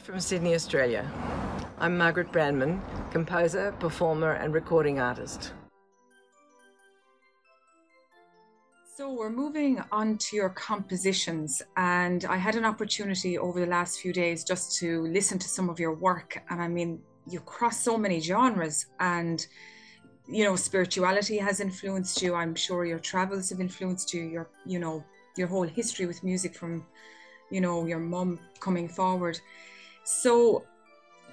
From Sydney, Australia. I'm Margaret Brandman, composer, performer, and recording artist. So we're moving on to your compositions, and I had an opportunity over the last few days just to listen to some of your work, and I mean, you cross so many genres, and you know, spirituality has influenced you. I'm sure your travels have influenced you. Your, you know, your whole history with music from, you know, your mum coming forward. So,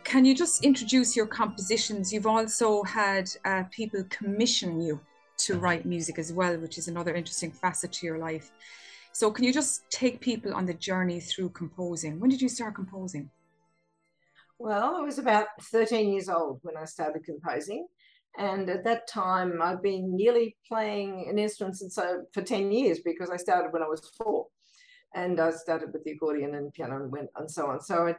can you just introduce your compositions? You've also had uh, people commission you to write music as well, which is another interesting facet to your life. So, can you just take people on the journey through composing? When did you start composing? Well, I was about 13 years old when I started composing. And at that time, I'd been nearly playing an instrument since I, for 10 years because I started when I was four. And I started with the accordion and piano and went and so on. So,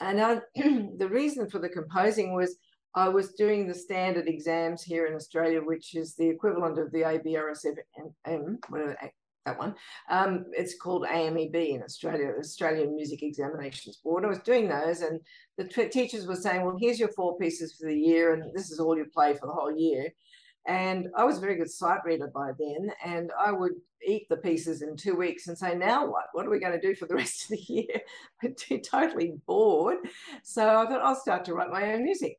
and I, the reason for the composing was I was doing the standard exams here in Australia, which is the equivalent of the ABRSM, whatever that one. Um, it's called AMEB in Australia, Australian Music Examinations Board. I was doing those, and the teachers were saying, "Well, here's your four pieces for the year, and this is all you play for the whole year." And I was a very good sight reader by then, and I would eat the pieces in two weeks and say, "Now what? What are we going to do for the rest of the year?" I'm totally bored. So I thought I'll start to write my own music.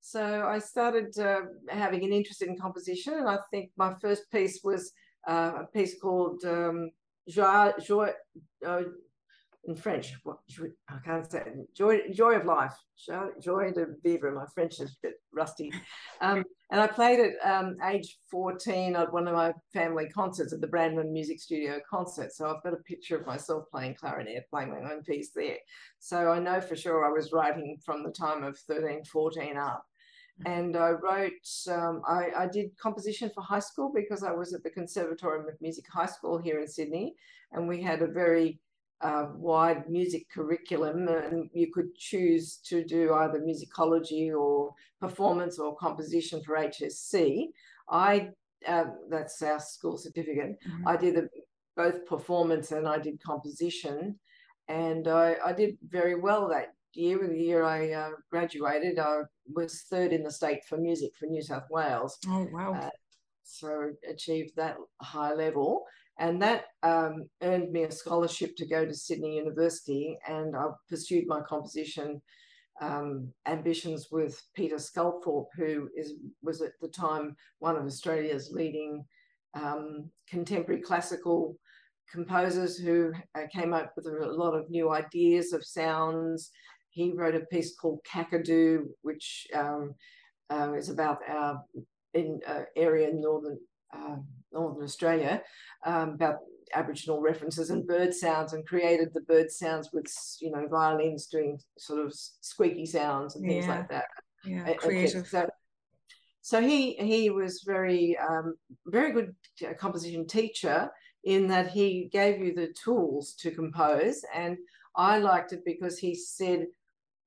So I started uh, having an interest in composition, and I think my first piece was uh, a piece called um, Joie, Joie uh, in French. What, I can't say. Joy, Joy of Life. Joy, Joy de Vivre. My French is a bit rusty. Um, and I played it um, age 14 at one of my family concerts at the Brandman Music Studio concert. So I've got a picture of myself playing clarinet, playing my own piece there. So I know for sure I was writing from the time of 13, 14 up and I wrote, um, I, I, did composition for high school because I was at the Conservatorium of Music High School here in Sydney, and we had a very uh, wide music curriculum, and you could choose to do either musicology or performance or composition for HSC. I uh, that's our school certificate. Mm-hmm. I did a, both performance and I did composition, and I, I did very well that year, the year I uh, graduated, I was third in the state for music for New South Wales. Oh, wow. Uh, so achieved that high level. And that um, earned me a scholarship to go to Sydney University. And I pursued my composition um, ambitions with Peter Sculthorpe, who is was at the time one of Australia's leading um, contemporary classical composers who uh, came up with a lot of new ideas of sounds he wrote a piece called Kakadu, which um, uh, is about our in uh, area in northern uh, northern Australia um, about Aboriginal references and bird sounds, and created the bird sounds with you know violins doing sort of squeaky sounds and things yeah. like that. Yeah, creative. So, so he he was very um, very good composition teacher in that he gave you the tools to compose and I liked it because he said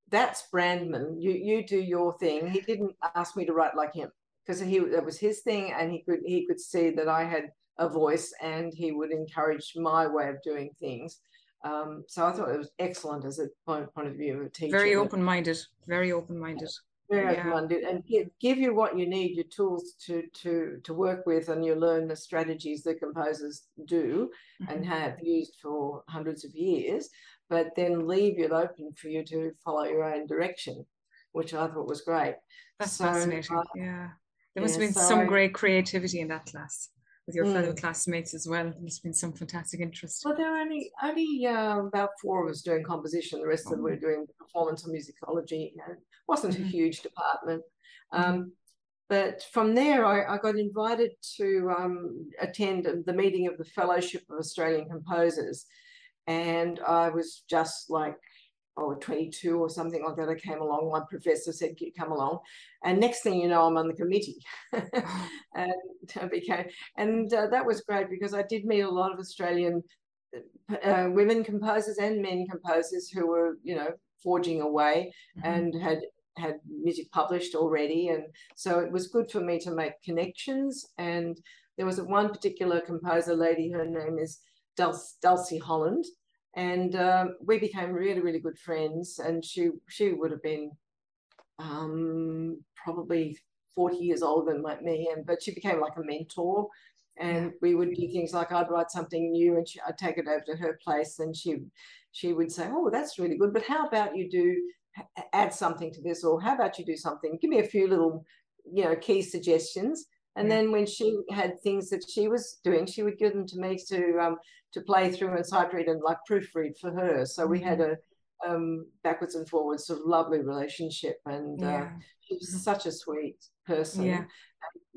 that's Brandman. You you do your thing. He didn't ask me to write like him because he that was his thing, and he could he could see that I had a voice, and he would encourage my way of doing things. Um, so I thought it was excellent as a point, point of view of a teacher. Very open minded. Very open minded. Very open minded, and give, give you what you need, your tools to to to work with, and you learn the strategies that composers do mm-hmm. and have used for hundreds of years but then leave it open for you to follow your own direction, which I thought was great. That's so, fascinating. Uh, yeah. There must yeah, have been so some I, great creativity in that class with your mm. fellow classmates as well. There must have been some fantastic interest. Well, there were only only uh, about four of us doing composition. The rest oh. of them were doing performance and musicology. You know, it wasn't mm-hmm. a huge department. Mm-hmm. Um, but from there, I, I got invited to um, attend the meeting of the Fellowship of Australian Composers, and I was just like, oh, 22 or something like that. I came along. My professor said, come along. And next thing you know, I'm on the committee. and I became, and uh, that was great because I did meet a lot of Australian uh, women composers and men composers who were, you know, forging away mm-hmm. and had had music published already and so it was good for me to make connections and there was one particular composer lady her name is Dulcie Holland, and um, we became really, really good friends. And she she would have been um, probably 40 years older than like me, and but she became like a mentor. And we would do things like I'd write something new, and she, I'd take it over to her place, and she she would say, "Oh, that's really good, but how about you do add something to this, or how about you do something? Give me a few little, you know, key suggestions." And yeah. then when she had things that she was doing, she would give them to me to um, to play through and sight read and like proofread for her. So mm-hmm. we had mm-hmm. a um, backwards and forwards sort of lovely relationship, and uh, yeah. uh, she was mm-hmm. such a sweet person. Yeah.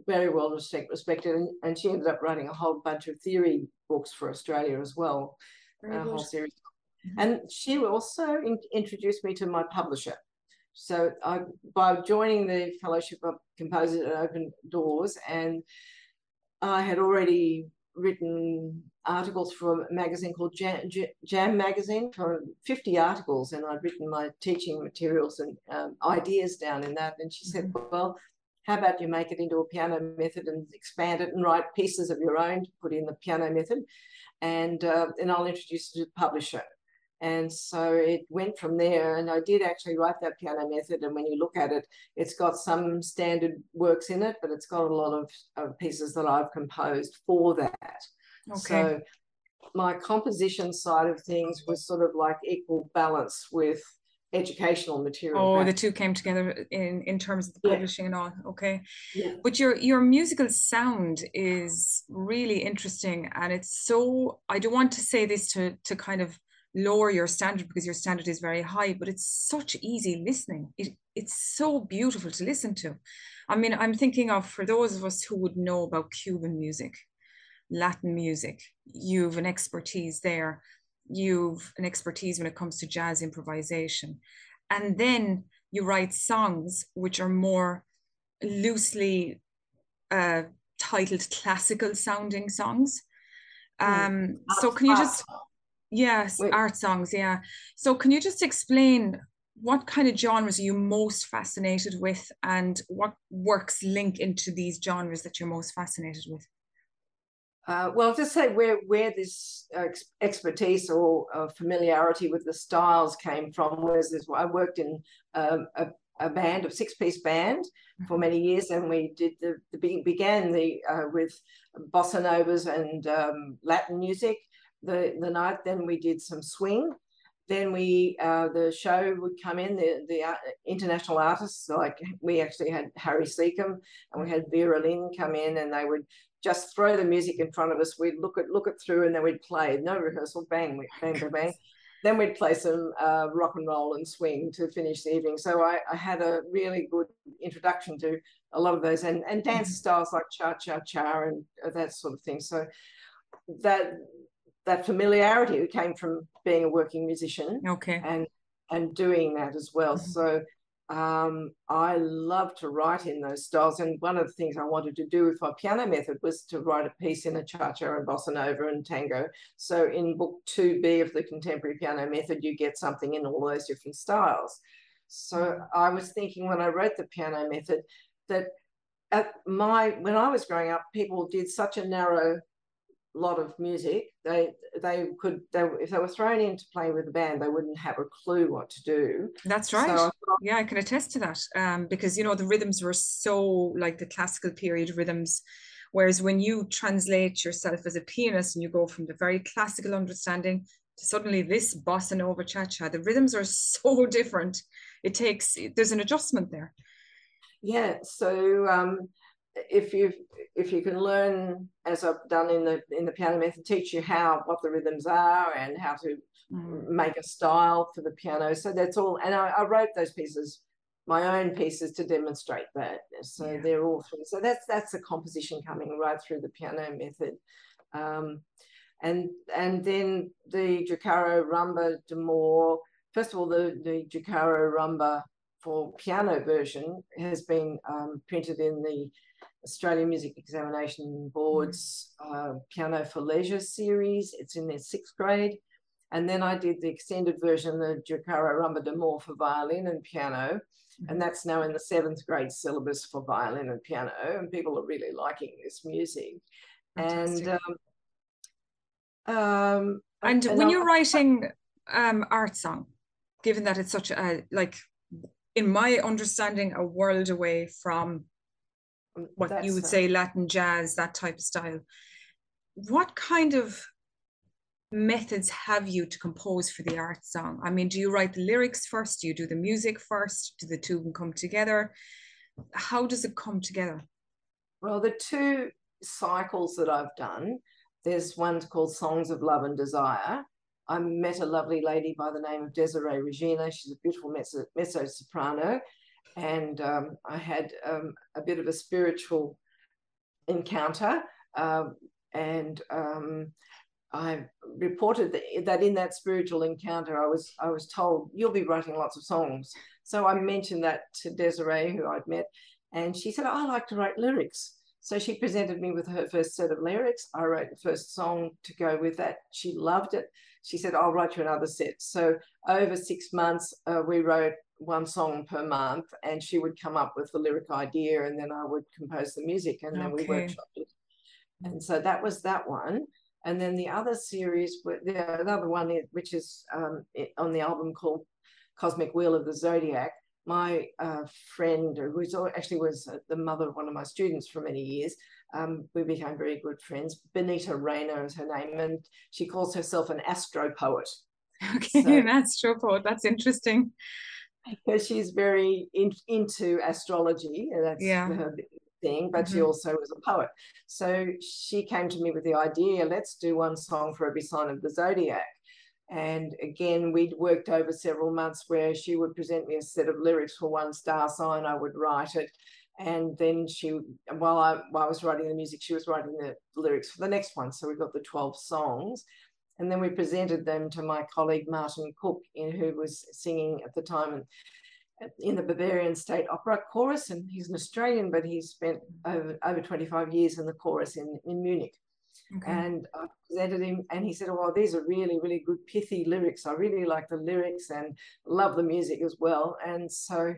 Very well respect, respected, and, and she ended up writing a whole bunch of theory books for Australia as well, a whole series. Mm-hmm. And she also in, introduced me to my publisher. So I, by joining the Fellowship of Composers, it opened doors, and I had already written articles for a magazine called Jam, Jam Magazine for 50 articles, and I'd written my teaching materials and um, ideas down in that. And she said, mm-hmm. Well, how about you make it into a piano method and expand it and write pieces of your own to put in the piano method? And, uh, and I'll introduce you to the publisher. And so it went from there. And I did actually write that piano method. And when you look at it, it's got some standard works in it, but it's got a lot of, of pieces that I've composed for that. Okay. So my composition side of things was sort of like equal balance with educational material. Oh, back. the two came together in in terms of the publishing yeah. and all. Okay, yeah. but your your musical sound is really interesting, and it's so. I don't want to say this to to kind of lower your standard because your standard is very high, but it's such easy listening. It, it's so beautiful to listen to. I mean, I'm thinking of for those of us who would know about Cuban music, Latin music, you've an expertise there. You've an expertise when it comes to jazz improvisation. And then you write songs which are more loosely uh, titled classical sounding songs. Hmm. Um, so can you just Yes, Wait. art songs. Yeah. So, can you just explain what kind of genres are you most fascinated with, and what works link into these genres that you're most fascinated with? Uh, well, just say where where this uh, expertise or uh, familiarity with the styles came from was this. I worked in um, a, a band, a six piece band, for mm-hmm. many years, and we did the, the began the uh, with bossa novas and um, Latin music, the, the night. Then we did some swing. Then we uh, the show would come in the the uh, international artists like we actually had Harry Secombe and we had Vera Lynn come in and they would just throw the music in front of us. We'd look at look it through and then we'd play. No rehearsal, bang, bang, bang, bang. Then we'd play some uh, rock and roll and swing to finish the evening. So I, I, had a really good introduction to a lot of those and, and dance mm-hmm. styles like cha cha cha and uh, that sort of thing. So that that familiarity came from being a working musician. Okay. And and doing that as well. Mm-hmm. So um, I love to write in those styles. And one of the things I wanted to do with my piano method was to write a piece in a cha-cha and bossa nova and tango. So in book 2B of the contemporary piano method, you get something in all those different styles. So mm-hmm. I was thinking when I wrote the piano method that at my when I was growing up, people did such a narrow lot of music, they they could they if they were thrown into playing with the band, they wouldn't have a clue what to do. That's right. So I thought, yeah, I can attest to that. Um, because you know the rhythms were so like the classical period rhythms. Whereas when you translate yourself as a pianist and you go from the very classical understanding to suddenly this bossa nova cha cha, the rhythms are so different. It takes there's an adjustment there. Yeah. So um, if you if you can learn as I've done in the in the piano method, teach you how what the rhythms are and how to mm. make a style for the piano. So that's all. And I, I, wrote those pieces, my own pieces to demonstrate that. So yeah. they're all through. So that's that's a composition coming right through the piano method. Um, and and then the Jacaro Rumba d'Amour. First of all, the the Jacaro Rumba for piano version has been um, printed in the Australian Music Examination Board's uh, Piano for Leisure series. It's in their sixth grade. And then I did the extended version, the Jacaro Rumba de d'Amour for violin and piano. Mm-hmm. And that's now in the seventh grade syllabus for violin and piano. And people are really liking this music. Fantastic. And um, um, And, and when I, you're writing um, art song, given that it's such a like, in my understanding, a world away from what That's you would say Latin jazz, that type of style. What kind of methods have you to compose for the art song? I mean, do you write the lyrics first? Do you do the music first? Do the two come together? How does it come together? Well, the two cycles that I've done, there's one called Songs of Love and Desire. I met a lovely lady by the name of Desiree Regina. She's a beautiful mezzo, soprano. And um, I had um, a bit of a spiritual encounter. Uh, and um, I reported that in that spiritual encounter, I was I was told you'll be writing lots of songs. So I mentioned that to Desiree, who I'd met, and she said I like to write lyrics. So she presented me with her first set of lyrics. I wrote the first song to go with that. She loved it. She said, I'll write you another set. So over six months, uh, we wrote one song per month, and she would come up with the lyric idea, and then I would compose the music, and then okay. we workshopped it. And so that was that one. And then the other series, the other one, which is um, on the album called Cosmic Wheel of the Zodiac, my uh, friend, who actually was uh, the mother of one of my students for many years, um, we became very good friends. Benita Rayner is her name, and she calls herself an astro poet. Okay, so, an astro poet. That's interesting. Because she's very in, into astrology. That's yeah. her thing, but mm-hmm. she also was a poet. So she came to me with the idea let's do one song for every sign of the zodiac. And again, we'd worked over several months where she would present me a set of lyrics for one star sign, I would write it. And then she, while I, while I was writing the music, she was writing the lyrics for the next one. So we got the 12 songs. And then we presented them to my colleague Martin Cook, in, who was singing at the time. In the Bavarian State Opera Chorus, and he's an Australian, but he spent over, over 25 years in the chorus in, in Munich. Okay. And I presented him, and he said, "Well, these are really, really good pithy lyrics. I really like the lyrics and love the music as well." And so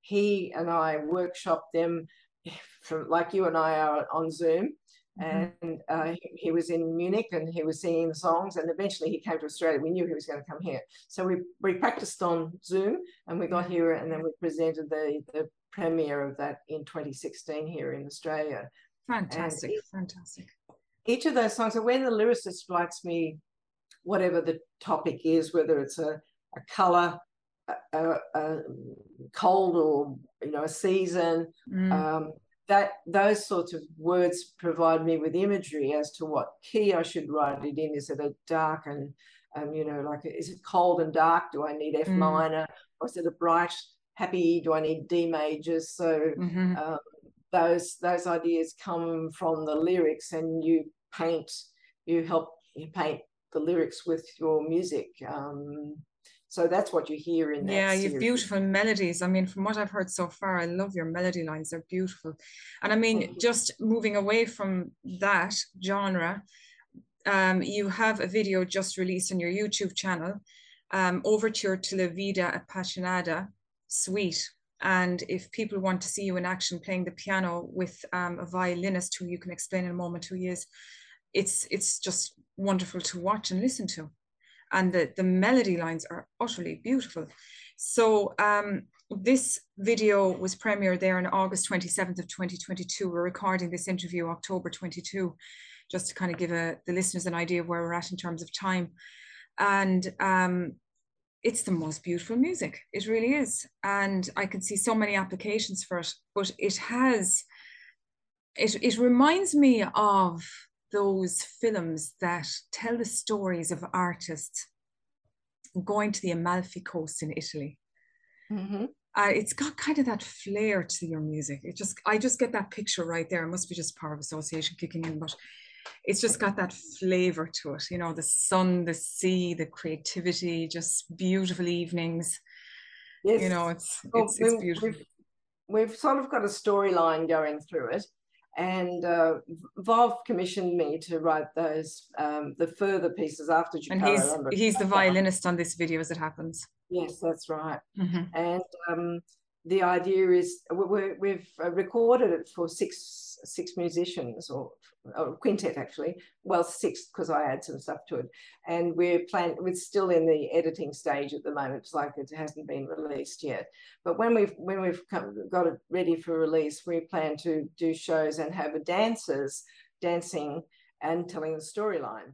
he and I workshopped them, from, like you and I are on Zoom, Mm-hmm. And uh, he was in Munich and he was singing the songs. And eventually he came to Australia. We knew he was going to come here. So we, we practiced on Zoom and we got here and then we presented the, the premiere of that in 2016 here in Australia. Fantastic. Fantastic. Each of those songs, so when the lyricist writes me whatever the topic is, whether it's a, a color, a, a, cold or you know a season mm. um, that those sorts of words provide me with imagery as to what key I should write it in. Is it a dark and um, you know, like is it cold and dark? Do I need F mm. minor, or is it a bright, happy? Do I need D majors? So mm-hmm. um, those those ideas come from the lyrics, and you paint, you help you paint the lyrics with your music. Um, so that's what you hear in that Yeah, you have beautiful melodies. I mean, from what I've heard so far, I love your melody lines. They're beautiful. And I mean, just moving away from that genre, um, you have a video just released on your YouTube channel, um, Overture to La Vida Appassionata Suite. And if people want to see you in action playing the piano with um, a violinist who you can explain in a moment who he is, it's it's just wonderful to watch and listen to and the, the melody lines are utterly beautiful. So um, this video was premiered there on August 27th of 2022. We're recording this interview October 22, just to kind of give a, the listeners an idea of where we're at in terms of time. And um, it's the most beautiful music. It really is. And I can see so many applications for it, but it has, it, it reminds me of those films that tell the stories of artists going to the Amalfi Coast in Italy. Mm-hmm. Uh, it's got kind of that flair to your music. It just, I just get that picture right there. It must be just power of association kicking in, but it's just got that flavor to it. You know, the sun, the sea, the creativity, just beautiful evenings. Yes. You know, it's well, it's, it's beautiful. We've, we've sort of got a storyline going through it and uh, Vov commissioned me to write those um, the further pieces after And he's he's the violinist on this video as it happens. Yes, that's right. Mm-hmm. And um, the idea is we uh, recorded it for six six musicians or, or quintet actually. Well, six because I add some stuff to it, and we're planning. We're still in the editing stage at the moment. It's like it hasn't been released yet. But when we've when we've come, got it ready for release, we plan to do shows and have a dancers dancing and telling the storyline.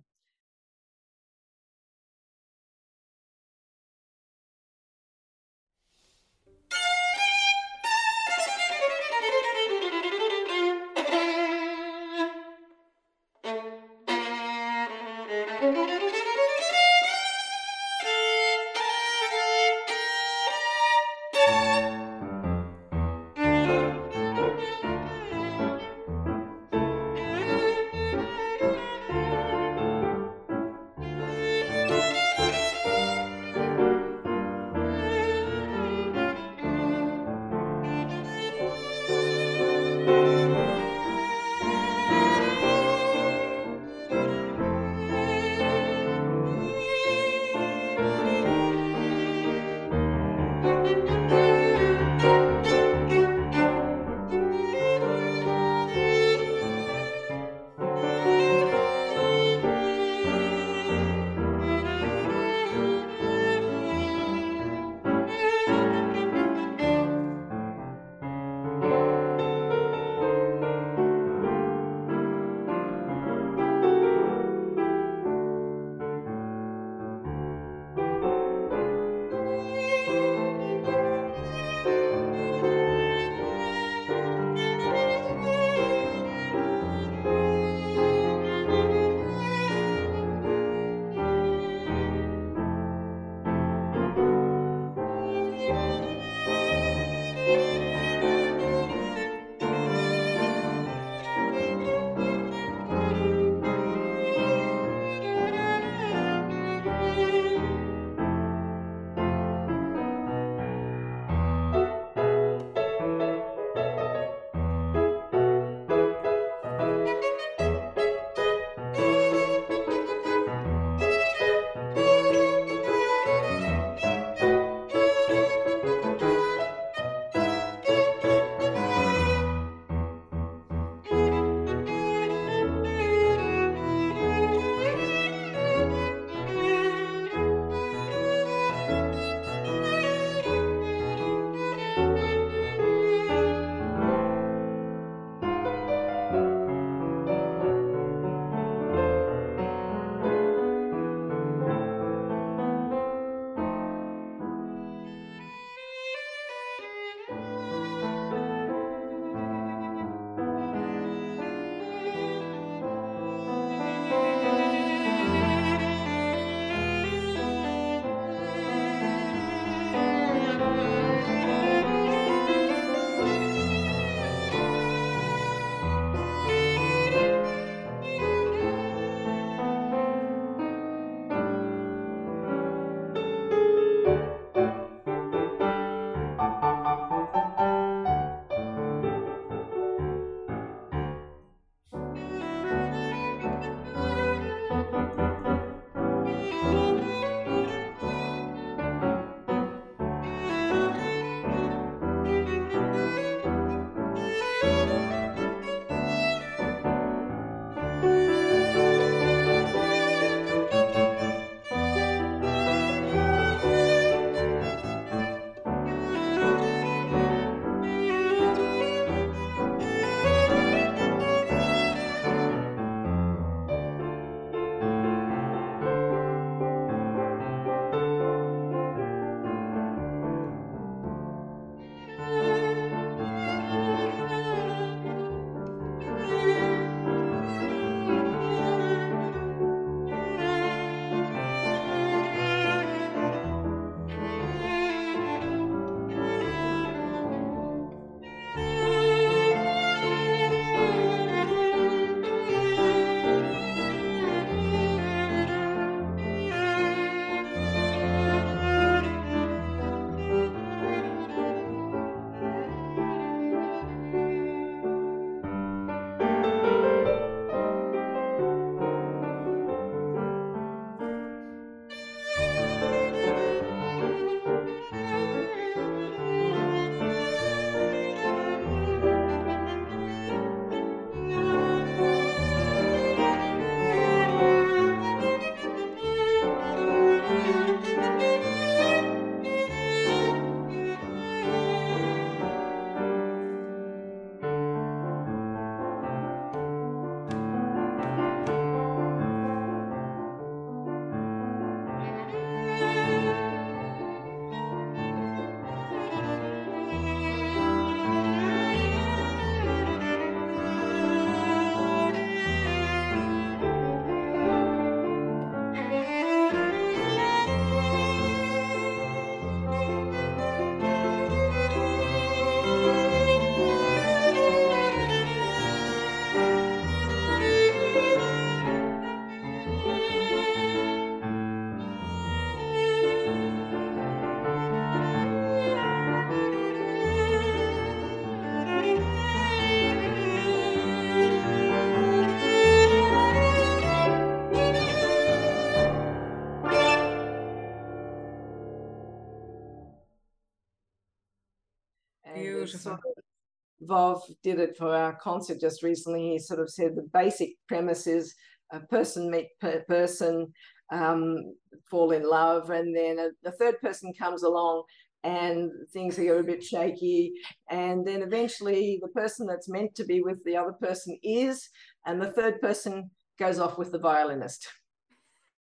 Vov did it for our concert just recently. He sort of said the basic premise is a person meet per person, um, fall in love, and then a, the third person comes along and things are a bit shaky. And then eventually the person that's meant to be with the other person is, and the third person goes off with the violinist.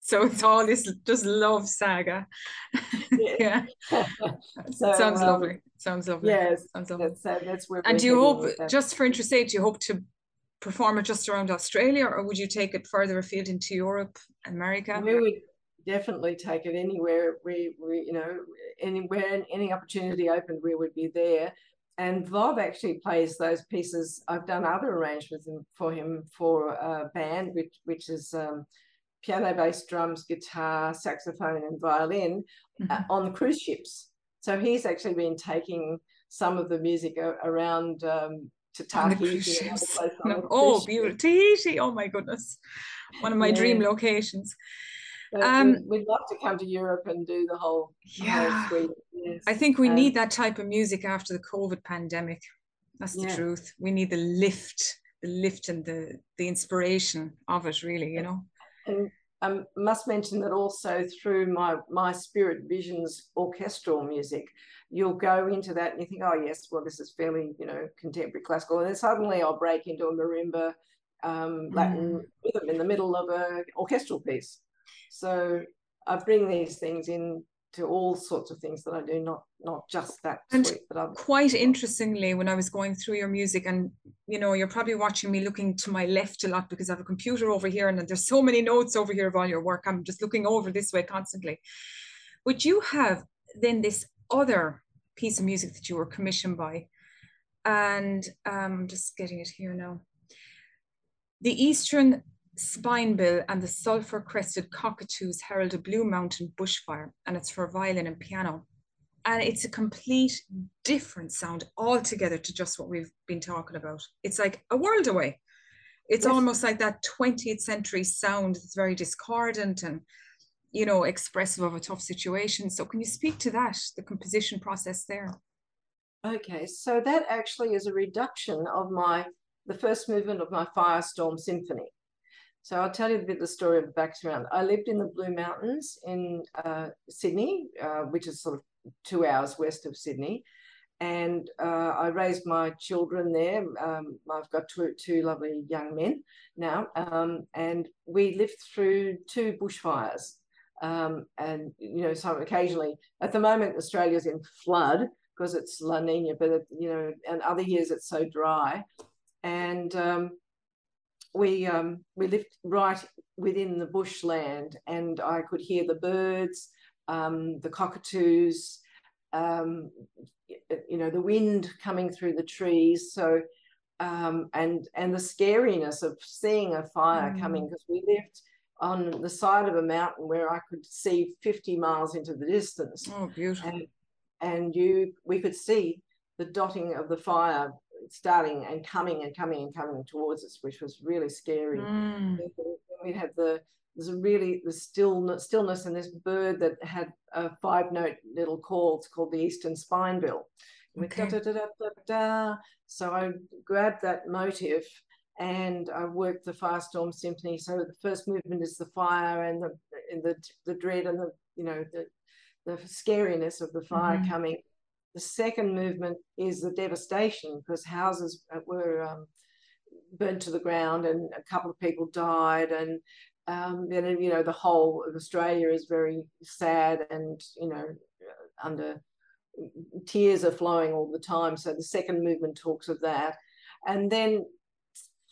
So it's all this just love saga. yeah. so, Sounds um, lovely. Sounds lovely. Yes. Sounds lovely. That's, uh, that's where and do you hope, just for interest sake, do you hope to perform it just around Australia or would you take it further afield into Europe, America? We would definitely take it anywhere we, we you know, anywhere, any opportunity opened, we would be there. And Vov actually plays those pieces. I've done other arrangements for him for a band, which, which is um, piano, bass, drums, guitar, saxophone, and violin mm-hmm. uh, on the cruise ships. So he's actually been taking some of the music around um, to Tahiti. No. Oh, beautiful. Tahiti. Oh, my goodness. One of my yeah. dream locations. Um, we'd love to come to Europe and do the whole, yeah. Whole yes. I think we um, need that type of music after the COVID pandemic. That's the yeah. truth. We need the lift, the lift and the the inspiration of it, really, you know. And I must mention that also through my my Spirit Visions orchestral music, you'll go into that and you think, oh yes, well this is fairly you know contemporary classical, and then suddenly I'll break into a marimba um, Latin mm. rhythm in the middle of a orchestral piece. So I bring these things in to all sorts of things that I do, not not just that and suite, quite interestingly, when I was going through your music, and you know, you're probably watching me looking to my left a lot because I have a computer over here, and there's so many notes over here of all your work. I'm just looking over this way constantly. But you have then this other piece of music that you were commissioned by, and um, I'm just getting it here now. The Eastern Spinebill and the sulfur crested cockatoos herald a Blue Mountain bushfire, and it's for violin and piano. And it's a complete different sound altogether to just what we've been talking about. It's like a world away. It's yes. almost like that 20th century sound that's very discordant and, you know, expressive of a tough situation. So, can you speak to that, the composition process there? Okay, so that actually is a reduction of my the first movement of my Firestorm Symphony. So I'll tell you a bit of the story of the background. I lived in the Blue Mountains in uh, Sydney, uh, which is sort of two hours west of Sydney. And uh, I raised my children there. Um, I've got two, two lovely young men now. Um, and we lived through two bushfires. Um, and, you know, so occasionally, at the moment, Australia's in flood because it's La Nina, but, it, you know, and other years it's so dry. And um, we um, we lived right within the bushland, and I could hear the birds, um, the cockatoos, um, you know, the wind coming through the trees. So, um, and and the scariness of seeing a fire mm. coming because we lived on the side of a mountain where I could see 50 miles into the distance. Oh, beautiful. And, and you, we could see the dotting of the fire starting and coming and coming and coming towards us, which was really scary. Mm. We had the there's a really the stillness, stillness and this bird that had a five note little call. It's called the Eastern Spinebill. Okay. Da, da, da, so I grabbed that motive and I worked the Firestorm Symphony. So the first movement is the fire and the and the the dread and the you know the the scariness of the fire mm-hmm. coming the second movement is the devastation because houses were um, burnt to the ground and a couple of people died and um, then you know the whole of Australia is very sad and you know under tears are flowing all the time. So the second movement talks of that, and then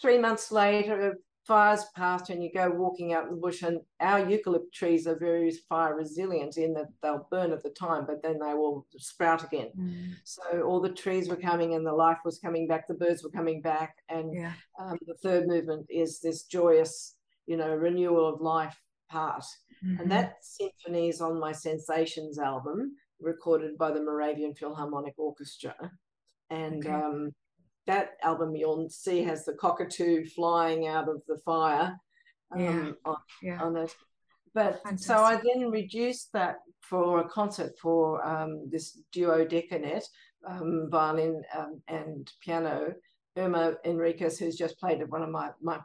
three months later, fires past and you go walking out in the bush and our eucalypt trees are very fire resilient in that they'll burn at the time but then they will sprout again mm. so all the trees were coming and the life was coming back the birds were coming back and yeah. um, the third movement is this joyous you know renewal of life part mm-hmm. and that symphony is on my sensations album recorded by the moravian philharmonic orchestra and okay. um, that album you'll see has the cockatoo flying out of the fire um, yeah. On, yeah. on, it. But Fantastic. so I then reduced that for a concert for um, this duo decanet, um, violin um, and piano. Irma Enriquez, who's just played at one of my, my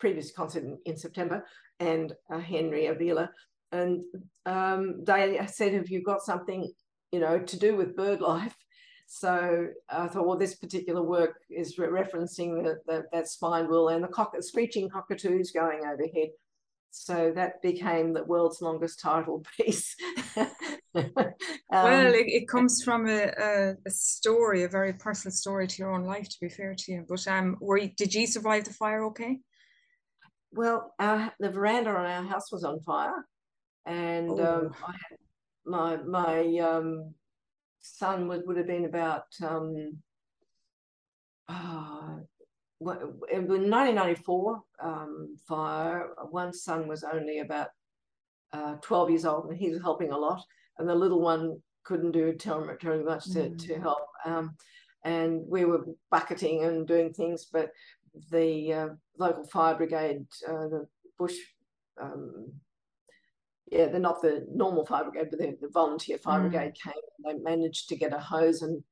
previous concert in, in September, and uh, Henry Avila. And um, they said, Have you got something, you know, to do with bird life? So I thought, well, this particular work is re- referencing the, the, that Spinebill and the cock- screeching cockatoos going overhead. So that became the world's longest title piece. um, well, it, it, comes from a, a, a, story, a very personal story to your own life, to be fair to you. But um, were you, did you survive the fire okay? Well, our, the veranda on our house was on fire, and um, I had my my um, son would, would have been about um, uh, in 1994 um, fire. One son was only about uh, 12 years old, and he was helping a lot, and the little one couldn't do terribly much to, mm. to help. Um, and we were bucketing and doing things, but the uh, local fire brigade, uh, the bush um, yeah, they're not the normal fire brigade, but the volunteer fire mm. brigade came. They managed to get a hose and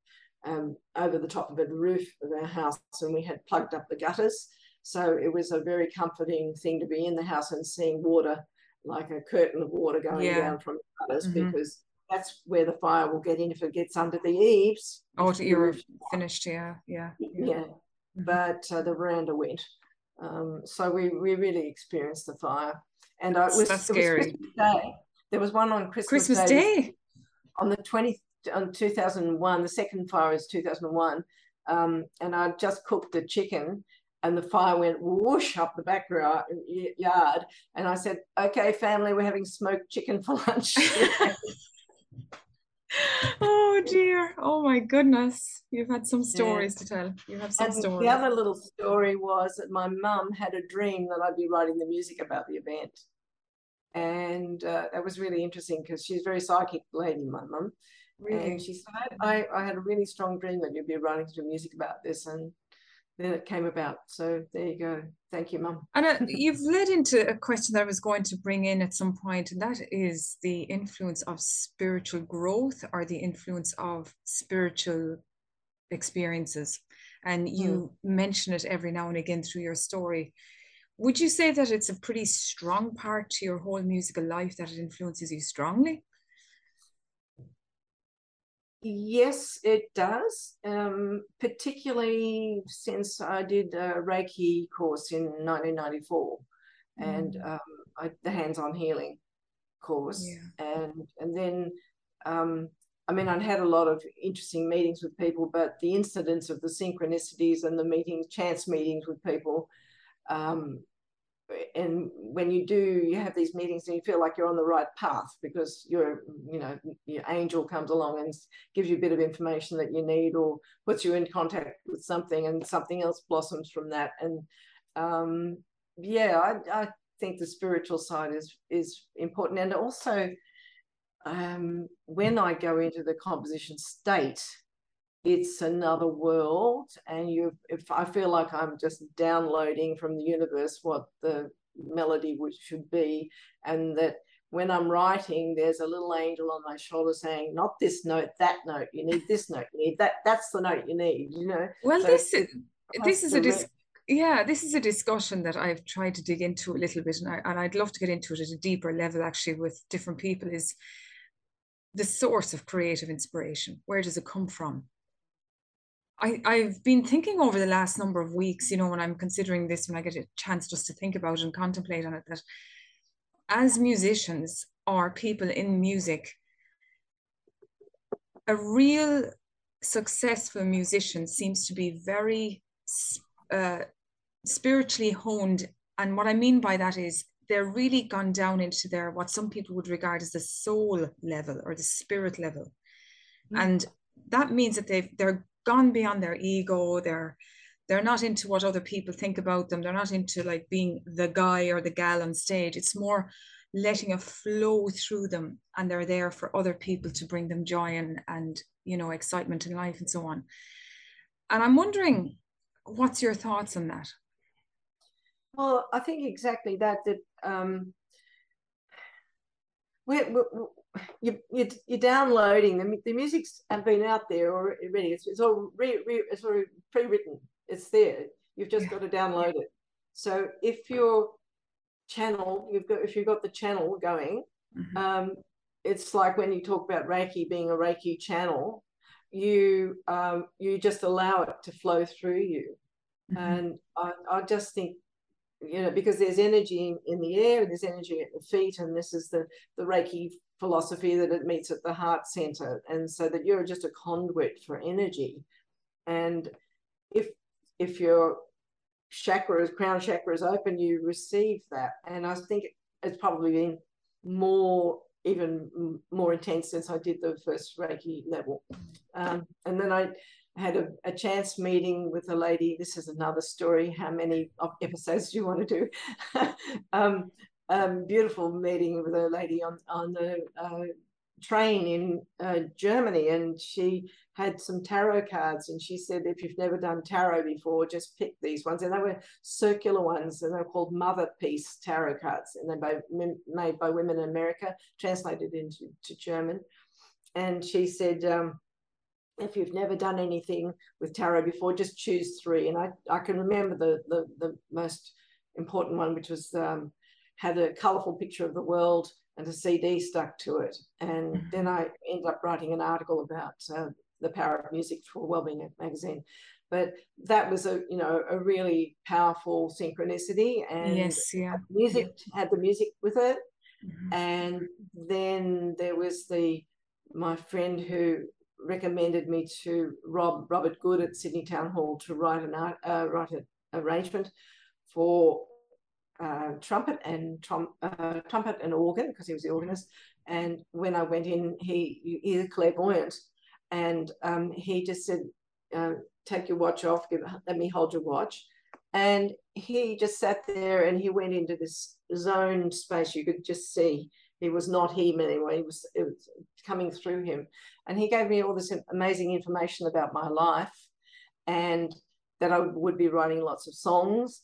um, over the top of the roof of our house, and we had plugged up the gutters. So it was a very comforting thing to be in the house and seeing water, like a curtain of water going yeah. down from the gutters, mm-hmm. because that's where the fire will get in if it gets under the eaves. Oh, you're finished, yeah, yeah, yeah. yeah. Mm-hmm. But uh, the veranda went. Um, so we, we really experienced the fire and uh, it was, That's scary. Was. There was one on Christmas, Christmas Day. Day. On the 20th, on 2001, the second fire is 2001. Um, and I just cooked the chicken and the fire went whoosh up the back yard. And I said, okay, family, we're having smoked chicken for lunch. oh dear. Oh my goodness. You've had some stories yeah. to tell. You have some and stories. The other little story was that my mum had a dream that I'd be writing the music about the event and uh, that was really interesting because she's a very psychic lady, my mum. Really? And she said, I, I had a really strong dream that you'd be writing some music about this, and then it came about. So there you go. Thank you, mum. And uh, you've led into a question that I was going to bring in at some point, and that is the influence of spiritual growth or the influence of spiritual experiences. And you mm. mention it every now and again through your story would you say that it's a pretty strong part to your whole musical life that it influences you strongly? Yes, it does. Um, particularly since I did a Reiki course in 1994, mm. and um, I, the hands-on healing course, yeah. and and then um, I mean I had a lot of interesting meetings with people, but the incidence of the synchronicities and the meetings, chance meetings with people, um, and when you do you have these meetings and you feel like you're on the right path because your you know your angel comes along and gives you a bit of information that you need or puts you in contact with something and something else blossoms from that. And um, yeah I, I think the spiritual side is is important. And also um, when I go into the composition state it's another world and you if i feel like i'm just downloading from the universe what the melody which should be and that when i'm writing there's a little angel on my shoulder saying not this note that note you need this note you need that that's the note you need you know? Well so this is this is a dis- yeah this is a discussion that i've tried to dig into a little bit and, I, and i'd love to get into it at a deeper level actually with different people is the source of creative inspiration. Where does it come from I, I've been thinking over the last number of weeks, you know, when I'm considering this, when I get a chance just to think about and contemplate on it, that as musicians or people in music, a real successful musician seems to be very uh, spiritually honed. And what I mean by that is they're really gone down into their what some people would regard as the soul level or the spirit level. Mm. And that means that they've they're gone beyond their ego they're they're not into what other people think about them they're not into like being the guy or the gal on stage. It's more letting it flow through them and they're there for other people to bring them joy and and you know excitement in life and so on. And i'm wondering what's your thoughts on that? Well i think exactly that that um we're, we're you, you, you're downloading the, the music's have been out there already. It's, it's all re, re, it's already pre-written. It's there. You've just yeah. got to download it. So if your channel, you've got if you've got the channel going, mm-hmm. um, it's like when you talk about Reiki being a Reiki channel, you um, you just allow it to flow through you. Mm-hmm. And I, I just think you know because there's energy in the air and there's energy at the feet and this is the the reiki philosophy that it meets at the heart center and so that you're just a conduit for energy and if if your chakras crown chakra is open you receive that and i think it's probably been more even more intense since i did the first reiki level um, and then i had a, a, chance meeting with a lady. This is another story. How many episodes do you want to do? um, um, beautiful meeting with a lady on on the uh, train in uh, Germany, and she had some tarot cards, and she said, if you've never done tarot before, just pick these ones, and they were circular ones, and they're called Mother Peace tarot cards, and they're by, made by women in America, translated into to German, and she said. Um, if you've never done anything with tarot before, just choose three. And I, I can remember the, the, the most important one, which was um, had a colorful picture of the world and a CD stuck to it. And mm-hmm. then I ended up writing an article about uh, the power of music for Wellbeing magazine. But that was a you know a really powerful synchronicity, and yes, yeah, music had the music with it, mm-hmm. and then there was the my friend who recommended me to Rob Robert Good at Sydney Town Hall to write an art, uh, write an arrangement for uh, trumpet and trom- uh, trumpet and organ because he was the organist. And when I went in, he he's clairvoyant, and um, he just said, uh, "Take your watch off. Give, let me hold your watch." And he just sat there and he went into this zone space. You could just see he was not him anyway. He was, it was coming through him. And he gave me all this amazing information about my life and that I would be writing lots of songs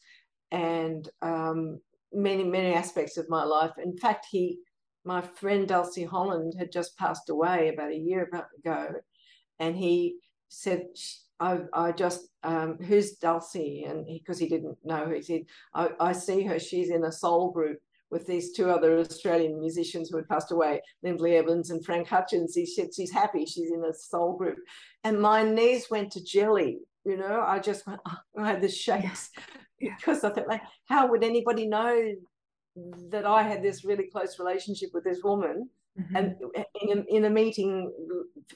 and um, many, many aspects of my life. In fact, he, my friend Dulcie Holland had just passed away about a year ago. And he said, I, I just, um, who's Dulcie? And because he, he, didn't know, he said, I, I see her, she's in a soul group with these two other Australian musicians who had passed away, Lindley Evans and Frank Hutchens. He said she's happy, she's in a soul group. And my knees went to jelly, you know, I just went, oh, I had the shakes yeah. because I thought, like, how would anybody know that I had this really close relationship with this woman? Mm-hmm. And in a, in a meeting,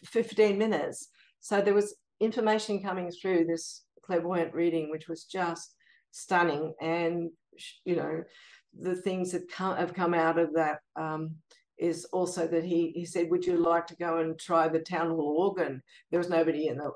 15 minutes. So there was information coming through this clairvoyant reading, which was just stunning. And, you know, the things that come, have come out of that um, is also that he he said, "Would you like to go and try the town hall organ?" There was nobody in the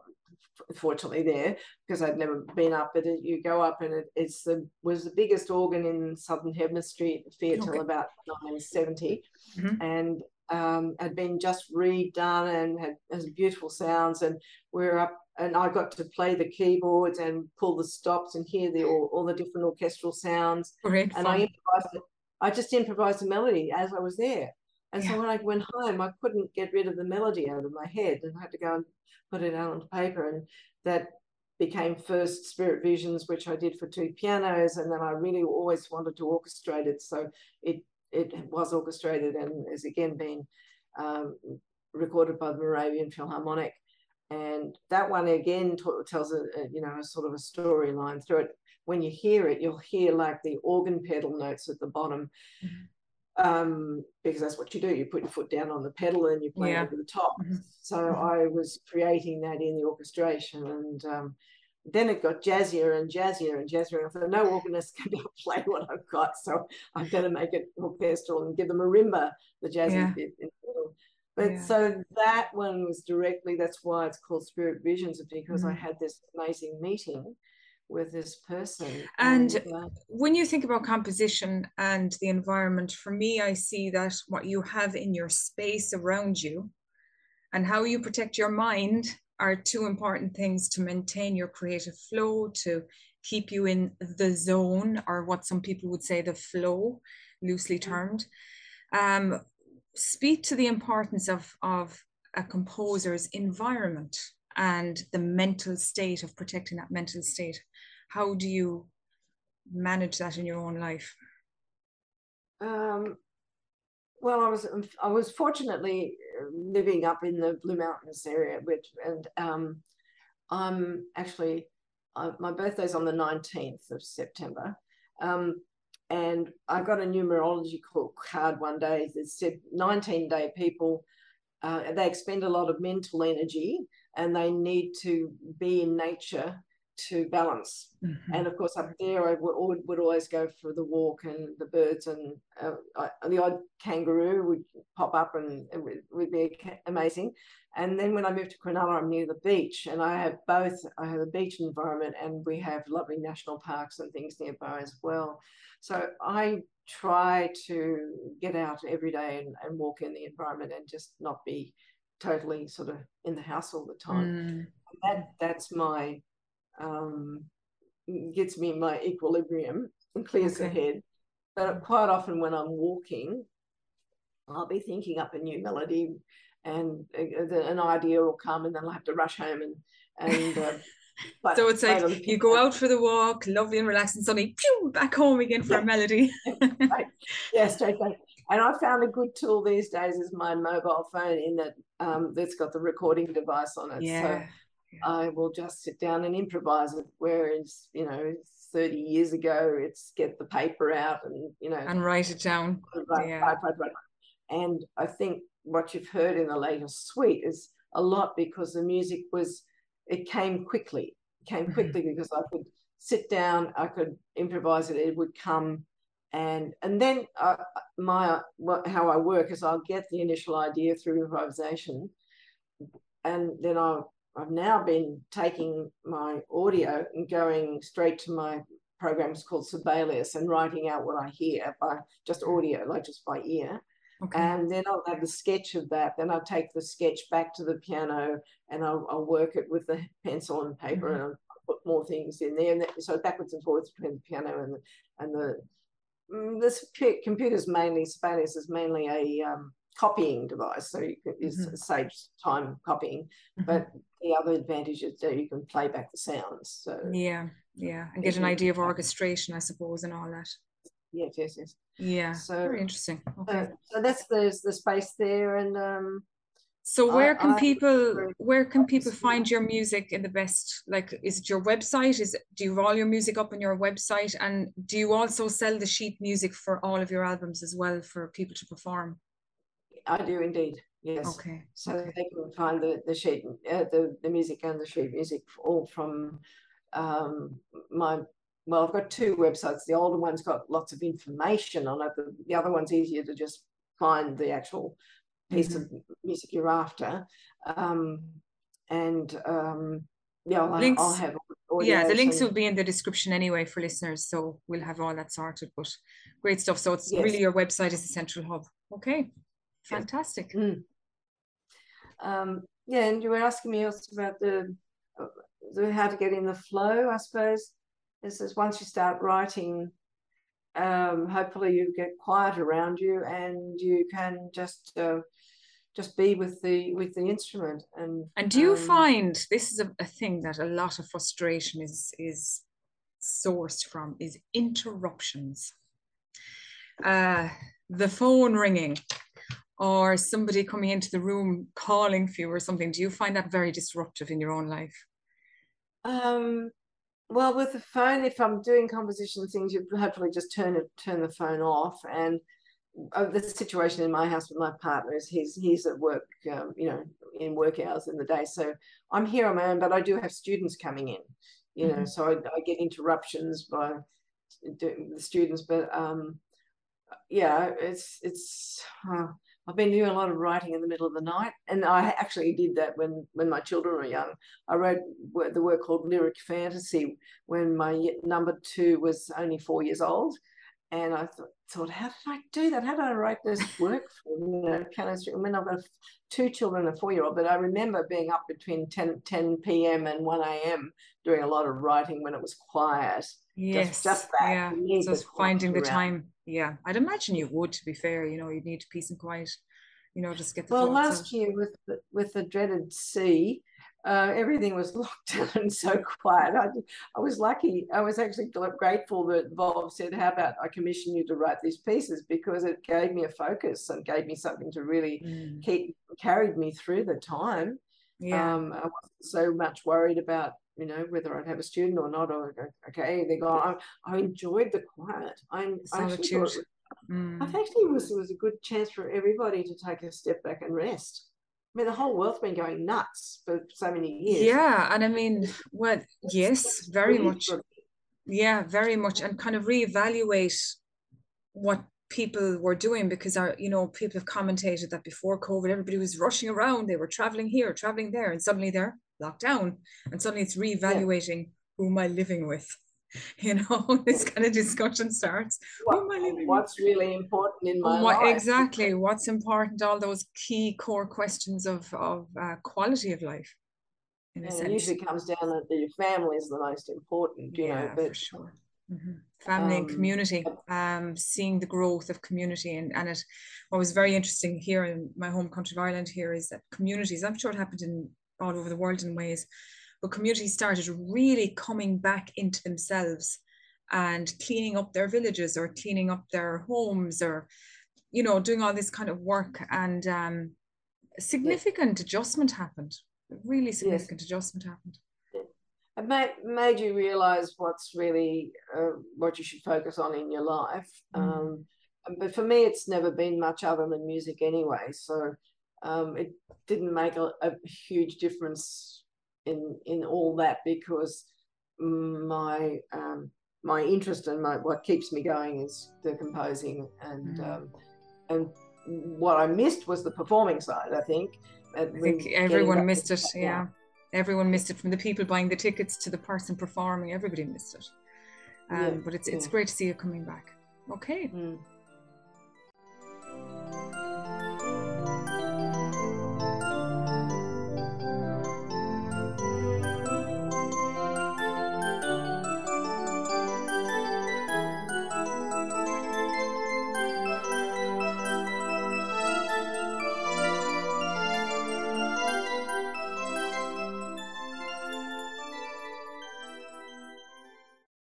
fortunately there because I'd never been up, but it, you go up and it, it's the was the biggest organ in Southern Hemisphere okay. till about 1970, mm-hmm. and um, had been just redone and had has beautiful sounds. And we're up and I got to play the keyboards and pull the stops and hear the all, all the different orchestral sounds. Great and I improvised. I just improvised a melody as I was there. And yeah. so when I went home, I couldn't get rid of the melody out of my head, and I had to go and put it out on paper. And that became first Spirit Visions, which I did for two pianos, and then I really always wanted to orchestrate it. So it it was orchestrated and has again been um, recorded by the Moravian Philharmonic and that one again t- tells a, a, you know a sort of a storyline through it when you hear it you'll hear like the organ pedal notes at the bottom mm-hmm. Um, because that's what you do you put your foot down on the pedal and you play yeah. over the top mm-hmm. so mm-hmm. i was creating that in the orchestration and um, then it got jazzier and jazzier and jazzier. And I thought, no organist can play what I've got. So I'm going to make it orchestral and give them a marimba, the jazzy yeah. bit in the middle. But yeah. so that one was directly, that's why it's called Spirit Visions, because mm-hmm. I had this amazing meeting with this person. And, and uh, when you think about composition and the environment, for me, I see that what you have in your space around you and how you protect your mind are two important things to maintain your creative flow, to keep you in the zone, or what some people would say the flow, loosely mm-hmm. termed. Um, speak to the importance of of a composer's environment and the mental state of protecting that mental state. How do you manage that in your own life? Um, well, I was I was fortunately living up in the Blue Mountains area, which and um, I'm actually uh, my birthday's on the 19th of September. Um, and I got a numerology card one day that said 19 day people, uh, they expend a lot of mental energy and they need to be in nature to balance. Mm-hmm. And of course, up there, I would, would, always go for the walk and the birds, and uh, I, the odd kangaroo would pop up and it would, would, be amazing. And then when I moved to Cronulla, I'm near the beach, and I have both. I have a beach environment, and we have lovely national parks and things nearby as well. So I try to get out every day and, and walk in the environment and just not be totally sort of in the house all the time. Mm. That that's my um, gets me my equilibrium and clears okay. the head. But quite often when I'm walking, I'll be thinking up a new melody and uh, an idea will come and then I'll have to rush home and and uh, but so it's like you go out for the walk, lovely and relaxing, suddenly pew, back home again for yeah. a melody. right. Yeah, straight back. And I found a good tool these days is my mobile phone in that um, that's got the recording device on it. Yeah. So I will just sit down and improvise it. Whereas, you know, 30 years ago, it's get the paper out and, you know, and write it down. Right, yeah. right, right. And I think what you've heard in the latest suite is a lot because the music was, it came quickly, it came mm-hmm. quickly mm-hmm. because I could sit down, I could improvise it, it would come. And and then uh, my how I work is I'll get the initial idea through improvisation, and then I'll I've now been taking my audio and going straight to my programs called Sibelius and writing out what I hear by just audio, like just by ear. Okay. And then I'll have the sketch of that. Then I'll take the sketch back to the piano and I'll, I'll work it with the pencil and paper mm-hmm. and I'll put more things in there. And that, so backwards and forwards between the piano and the, and the this computer's mainly Sibelius is mainly a um, copying device, so you can, mm-hmm. it saves time copying. Mm-hmm. But the other advantage is that you can play back the sounds. So yeah, yeah, and get an idea of orchestration, I suppose, and all that. Yes, yes, yes. Yeah. So very interesting. Okay. so that's there's the space there, and um. So where can I, people where can people find your music in the best? Like, is it your website? Is it, do you roll your music up on your website? And do you also sell the sheet music for all of your albums as well for people to perform? I do indeed. Yes. Okay. So okay. they can find the the sheet, uh, the the music and the sheet music all from um, my. Well, I've got two websites. The older one's got lots of information on it. The, the other one's easier to just find the actual piece mm-hmm. of music you're after. Um, and um, yeah, I'll, links, I'll have yeah, the links will be in the description anyway for listeners, so we'll have all that sorted. But great stuff. So it's yes. really your website is the central hub. Okay. Fantastic. Mm. Um, yeah, and you were asking me also about the, the how to get in the flow. I suppose this is once you start writing, um, hopefully you get quiet around you and you can just uh, just be with the with the instrument. And and do you um, find this is a, a thing that a lot of frustration is is sourced from is interruptions. Uh, the phone ringing or somebody coming into the room calling for you or something do you find that very disruptive in your own life um well with the phone if i'm doing composition things you'd hopefully just turn it turn the phone off. And uh, the situation in my house with my partner is he's he's at work um, you know in work hours in the day. So i'm here on my own but i do have students coming in you mm-hmm. know so I, I, get interruptions by the students. But um yeah it's it's uh, I've been doing a lot of writing in the middle of the night, and I actually did that when when my children were young. I wrote the work called Lyric Fantasy when my number two was only four years old, and I thought, thought how did I do that? How did I write this work for you know piano? I mean, I've got two children, a four year old, but I remember being up between 10, 10 p.m. and one a.m. doing a lot of writing when it was quiet. Yes, just, just that. Yeah, just finding the time yeah i'd imagine you would to be fair you know you'd need peace and quiet you know, just get the well last out. year with the, with the dreaded sea uh, everything was locked down and so quiet. I, I was lucky. I was actually grateful that Volve said, "How about I commission you to write these pieces?" Because it gave me a focus and gave me something to really mm. keep carried me through the time. Yeah. Um, I wasn't so much worried about you know whether I'd have a student or not. Or okay, they go. I, I enjoyed the quiet. I, I actually mm. I actually was was a good chance for everybody to take a step back and rest. I mean, the whole world's been going nuts for so many years. Yeah, and I mean, well, yes, very much. Yeah, very much, and kind of reevaluate what people were doing because our, you know, people have commentated that before COVID, everybody was rushing around. They were traveling here, traveling there, and suddenly they're locked down, and suddenly it's reevaluating yeah. who am I living with? You know this kind of discussion starts. What, what's really important in my what, life? exactly what's important all those key core questions of of uh, quality of life in and it usually comes down that your family is the most important you yeah, know but for sure. Mm-hmm. family um, and community um seeing the growth of community and and it what was very interesting here in my home country of ireland here is that communities i'm sure it happened in all over the world in ways but communities started really coming back into themselves and cleaning up their villages or cleaning up their homes or you know doing all this kind of work. And um, a significant adjustment happened. Really significant yes. adjustment happened. It made, made you realize what's really uh, what you should focus on in your life. Mm. um, but for me it's never been much other than music anyway. So um, it didn't make a, a huge difference in in all that because my um, my interest and my what keeps me going is the composing and mm. um, and what I missed was the performing side. I think. I think everyone missed it. Yeah. yeah. everyone missed it from the people buying the tickets to the person performing. Everybody missed it. Um, yeah, but it's it's yeah. great to see it coming back. Okay. Mm.